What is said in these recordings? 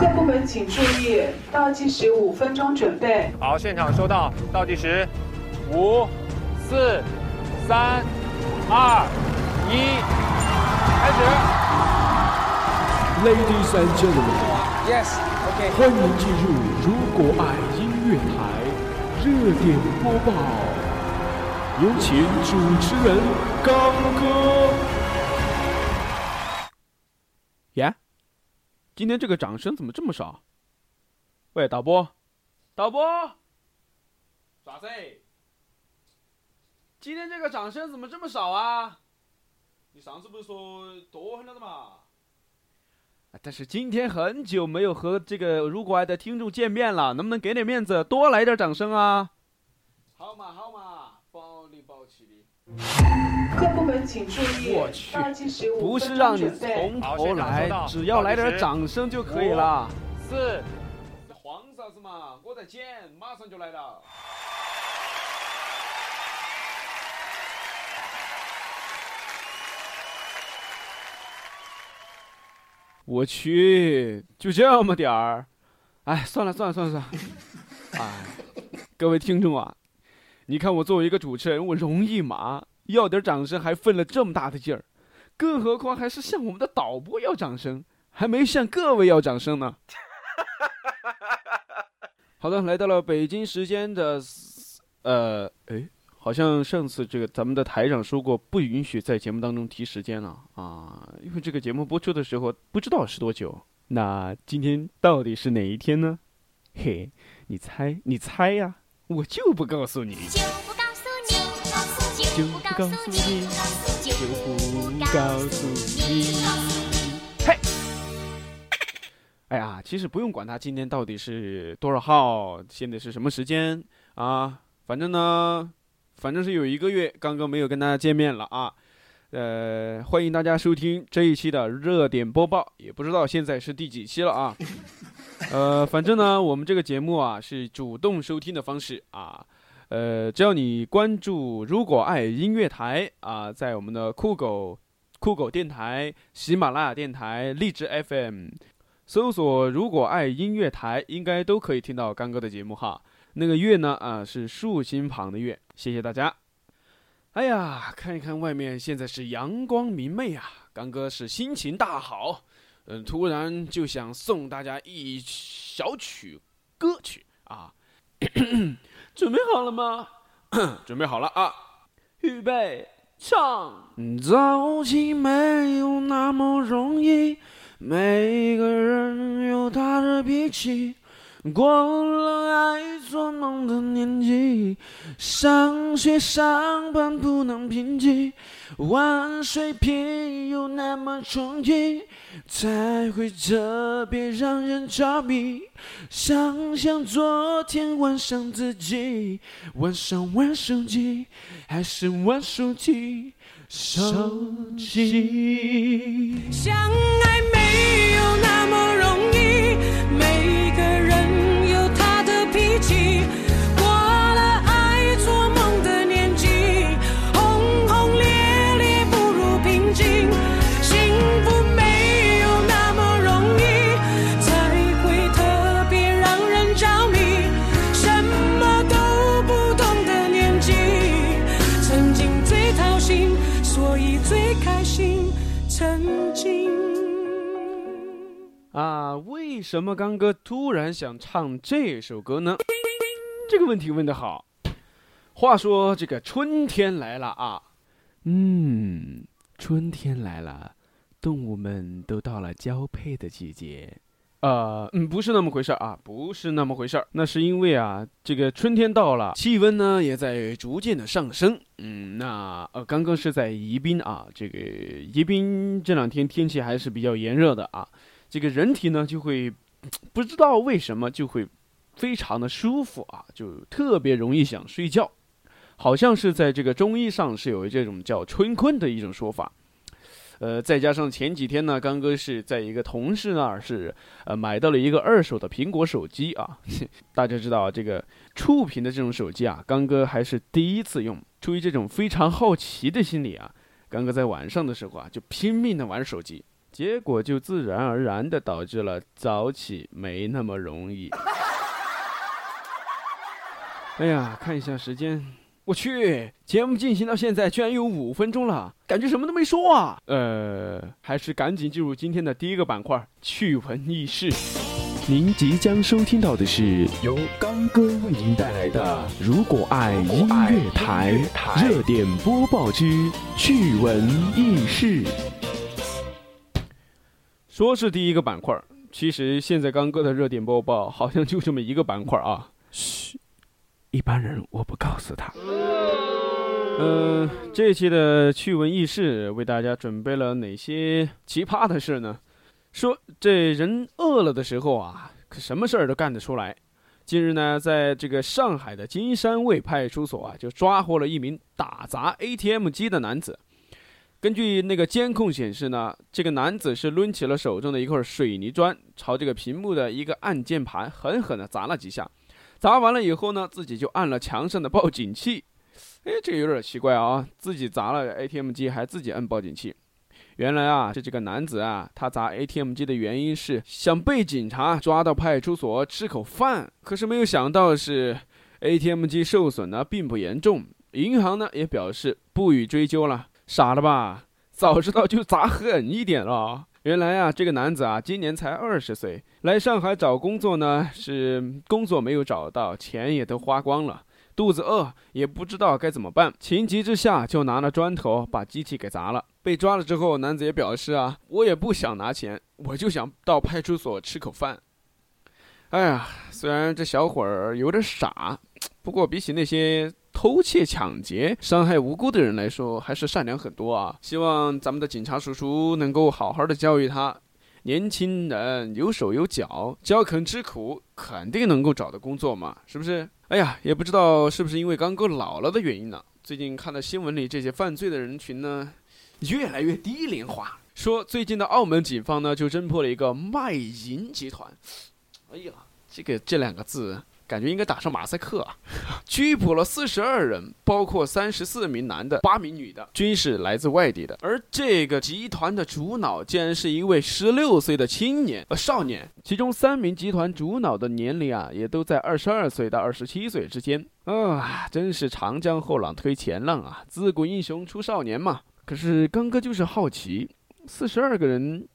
各部门请注意，倒计时五分钟，准备。好，现场收到，倒计时，五、四、三、二、一，开始。Ladies and gentlemen，Yes，OK，、欢迎进入《如果爱音乐台》热点播报，有请主持人刚哥。今天这个掌声怎么这么少？喂，导播，导播，啥子？今天这个掌声怎么这么少啊？你上次不是说多很了的嘛？但是今天很久没有和这个如果爱的听众见面了，能不能给点面子，多来点掌声啊？好嘛好，各部门请注意我，去不是让你。从头来，只要来点掌声就可以了。四，慌啥子嘛？我在剪，马上就来了。我去，就这么点儿？哎，算了算了算了算了。哎，各位听众啊，你看我作为一个主持人，我容易吗？要点掌声还费了这么大的劲儿，更何况还是向我们的导播要掌声，还没向各位要掌声呢。好的，来到了北京时间的，呃，哎，好像上次这个咱们的台长说过，不允许在节目当中提时间了啊，因为这个节目播出的时候不知道是多久。那今天到底是哪一天呢？嘿，你猜，你猜呀、我就不告诉你，就不告诉你，就不告诉你，就不告诉你。嘿，哎呀，其实不用管他今天到底是多少号，现在是什么时间啊，反正呢，反正是有一个月刚刚没有跟大家见面了啊。呃，欢迎大家收听这一期的热点播报，也不知道现在是第几期了啊。呃，反正呢，我们这个节目啊是主动收听的方式啊。呃，只要你关注“如果爱音乐台”啊，在我们的酷狗、酷狗电台、喜马拉雅电台、荔枝 FM 搜索“如果爱音乐台”，应该都可以听到刚哥的节目哈。那个“月”呢啊是竖心旁的“月”，谢谢大家。哎呀，看一看外面，现在是阳光明媚啊，刚哥是心情大好，嗯，突然就想送大家一小曲歌曲啊，准备好了吗？准备好了啊，预备，唱。早起没有那么容易，每个人有他的脾气。过了爱做梦的年纪，上学上班不能平静，玩水平又那么冲击，才会特别让人着迷。想想昨天晚上自己，晚上玩手机，还是玩手机，手机。相爱没有那么容易，什么刚哥突然想唱这首歌呢？这个问题问得好。话说这个春天来了啊，嗯，春天来了，动物们都到了交配的季节。呃，嗯，不是那么回事儿啊，不是那么回事儿。那是因为啊，这个春天到了，气温呢也在逐渐的上升。嗯，那呃，刚刚是在宜宾啊，这个宜宾这两天天气还是比较炎热的啊。这个人体呢就会不知道为什么就会非常的舒服啊，就特别容易想睡觉，好像是在这个中医上是有这种叫春困的一种说法。呃，再加上前几天呢，刚哥是在一个同事那儿是呃买到了一个二手的苹果手机啊。大家知道这个触屏的这种手机啊，刚哥还是第一次用。出于这种非常好奇的心理啊，刚哥在晚上的时候啊就拼命的玩手机。结果就自然而然的导致了早起没那么容易。哎呀，看一下时间，我去，节目进行到现在居然有五分钟了，感觉什么都没说啊。呃，还是赶紧进入今天的第一个板块——趣闻轶事。您即将收听到的是由刚哥为您带来的《如果爱音乐台》热点播报之趣闻轶事。说是第一个板块儿，其实现在刚哥的热点播报好像就这么一个板块啊。嘘，一般人我不告诉他。嗯、这期的趣闻轶事为大家准备了哪些奇葩的事呢？说这人饿了的时候啊，可什么事儿都干得出来。近日呢，在这个上海的金山卫派出所啊，就抓获了一名打砸 ATM 机的男子。根据那个监控显示呢，这个男子是抡起了手中的一块水泥砖，朝这个屏幕的一个按键盘狠狠地砸了几下。砸完了以后呢，自己就按了墙上的报警器。哎，这个有点奇怪啊，自己砸了 ATM 机还自己按报警器。原来啊，是这个男子啊，他砸 ATM 机的原因是想被警察抓到派出所吃口饭。可是没有想到是，ATM 机受损呢并不严重，银行呢也表示不予追究了。傻了吧？早知道就砸狠一点了。原来啊，这个男子啊，今年才二十岁，来上海找工作呢，是工作没有找到，钱也都花光了，肚子饿，也不知道该怎么办，情急之下就拿了砖头把机器给砸了。被抓了之后，男子也表示啊，我也不想拿钱，我就想到派出所吃口饭。哎呀，虽然这小伙儿有点傻，不过比起那些偷窃、抢劫、伤害无辜的人来说，还是善良很多啊！希望咱们的警察叔叔能够好好的教育他。年轻人有手有脚，只要肯吃苦，肯定能够找到工作嘛，是不是？哎呀，也不知道是不是因为刚哥老了的原因呢？最近看到新闻里这些犯罪的人群呢，越来越低龄化。说最近的澳门警方呢，就侦破了一个卖淫集团。哎呀，这个这两个字感觉应该打上马赛克啊！拘捕了四十二人，包括三十四名男的、八名女的，均是来自外地的。而这个集团的主脑竟然是一位十六岁的青年呃少年，其中三名集团主脑的年龄啊，也都在二十二岁到二十七岁之间。啊，真是长江后浪推前浪啊！自古英雄出少年嘛。可是刚哥就是好奇，四十二个人，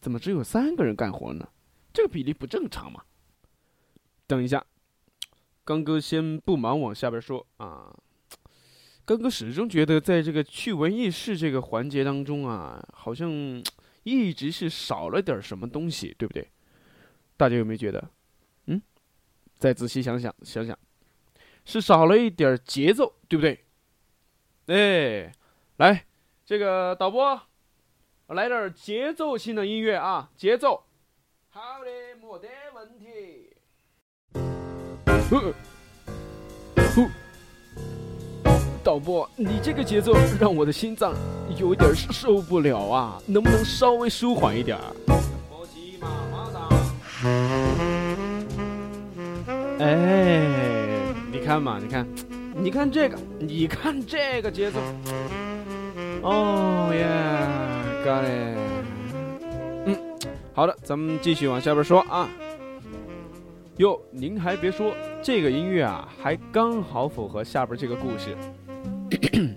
怎么只有三个人干活呢？这个比例不正常嘛？等一下，刚哥先不忙往下边说啊。刚哥始终觉得，在这个趣闻轶事这个环节当中啊，好像 一直是少了点什么东西，对不对？大家有没有觉得？嗯，再仔细想想，想想，是少了一点节奏，对不对？哎，来，这个导播，来点节奏性的音乐啊，节奏。好的，没得。导播，你这个节奏让我的心脏有点受不了啊，能不能稍微舒缓一点。哎，你看嘛，你看，你看这个，你看这个节奏。哦耶，got it。嗯，好的，咱们继续往下边说啊。哟，您还别说，这个音乐啊，还刚好符合下边这个故事。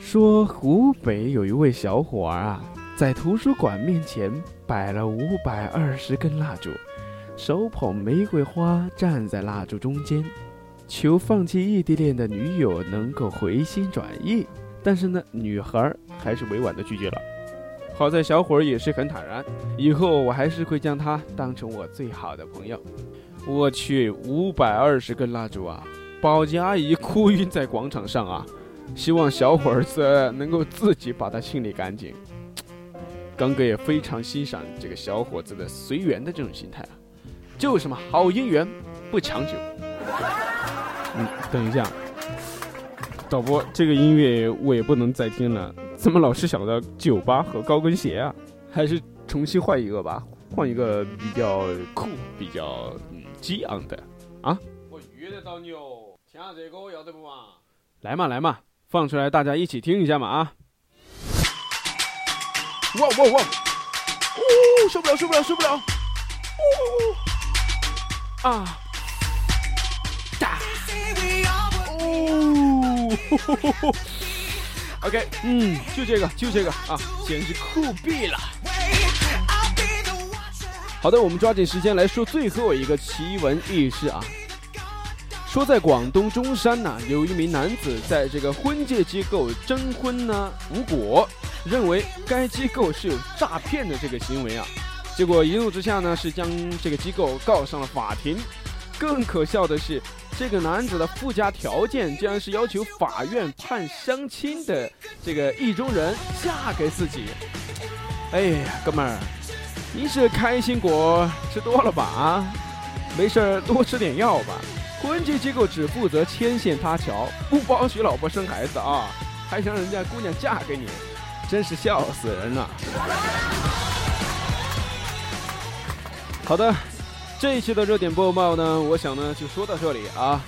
说湖北有一位小伙儿啊，在图书馆面前摆了五百二十根蜡烛，手捧玫瑰花站在蜡烛中间，求放弃异地恋的女友能够回心转意。但是呢，女孩儿还是委婉的拒绝了。好在小伙儿也是很坦然，以后我还是会将他当成我最好的朋友。我去，五百二十根蜡烛啊！保洁阿姨哭晕在广场上啊！希望小伙儿子能够自己把它清理干净。刚哥也非常欣赏这个小伙子的随缘的这种心态啊，就什么，好姻缘不强求。嗯，等一下，导播，这个音乐我也不能再听了，怎么老是想到酒吧和高跟鞋啊？还是重新换一个吧，换一个比较酷、比较嗯激昂的啊！我约得到你哦，听下这歌要得不嘛？来嘛来嘛，放出来大家一起听一下嘛啊！哇哇哇！哦，受不了，受不了，受不了！哦啊！哒！哦吼吼吼！OK，嗯，就这个，就这个啊，简直酷毙了！好的，我们抓紧时间来说最后一个奇闻异事啊。说在广东中山呢，有一名男子在这个婚介机构征婚呢无果，认为该机构是有诈骗的这个行为啊，结果一怒之下呢是将这个机构告上了法庭。更可笑的是，这个男子的附加条件竟然是要求法院判相亲的这个意中人嫁给自己。哎呀，哥们儿，您是开心果吃多了吧？啊，没事儿多吃点药吧。婚介机构只负责牵线搭桥，不包许老婆生孩子啊，还想人家姑娘嫁给你，真是笑死人了。好的，这一期的热点播报呢，我想呢就说到这里啊，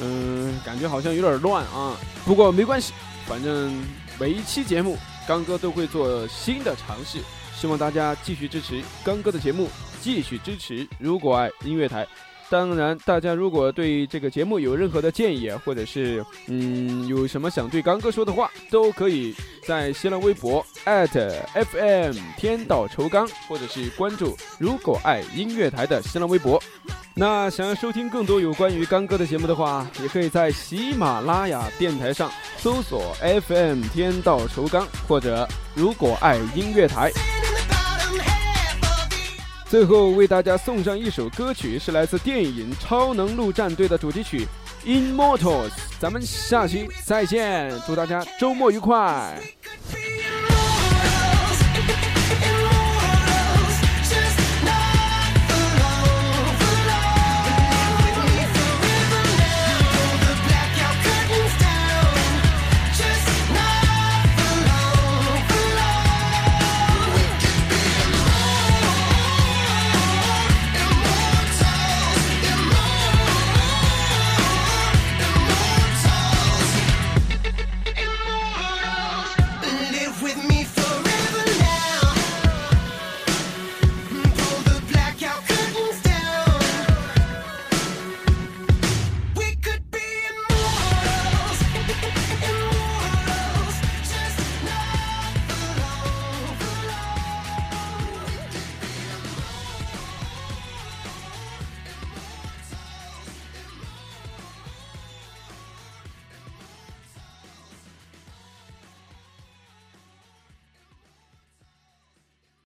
嗯，感觉好像有点乱啊，不过没关系，反正每一期节目刚哥都会做新的尝试，希望大家继续支持刚哥的节目，继续支持如果爱音乐台。当然，大家如果对这个节目有任何的建议，或者是嗯有什么想对刚哥说的话，都可以在新浪微博 @FM 天道酬刚，或者是关注“如果爱音乐台”的新浪微博。那想要收听更多有关于刚哥的节目的话，也可以在喜马拉雅电台上搜索 FM 天道酬刚，或者“如果爱音乐台”。最后为大家送上一首歌曲，是来自电影《超能陆战队》的主题曲《Immortals》。咱们下期再见，祝大家周末愉快。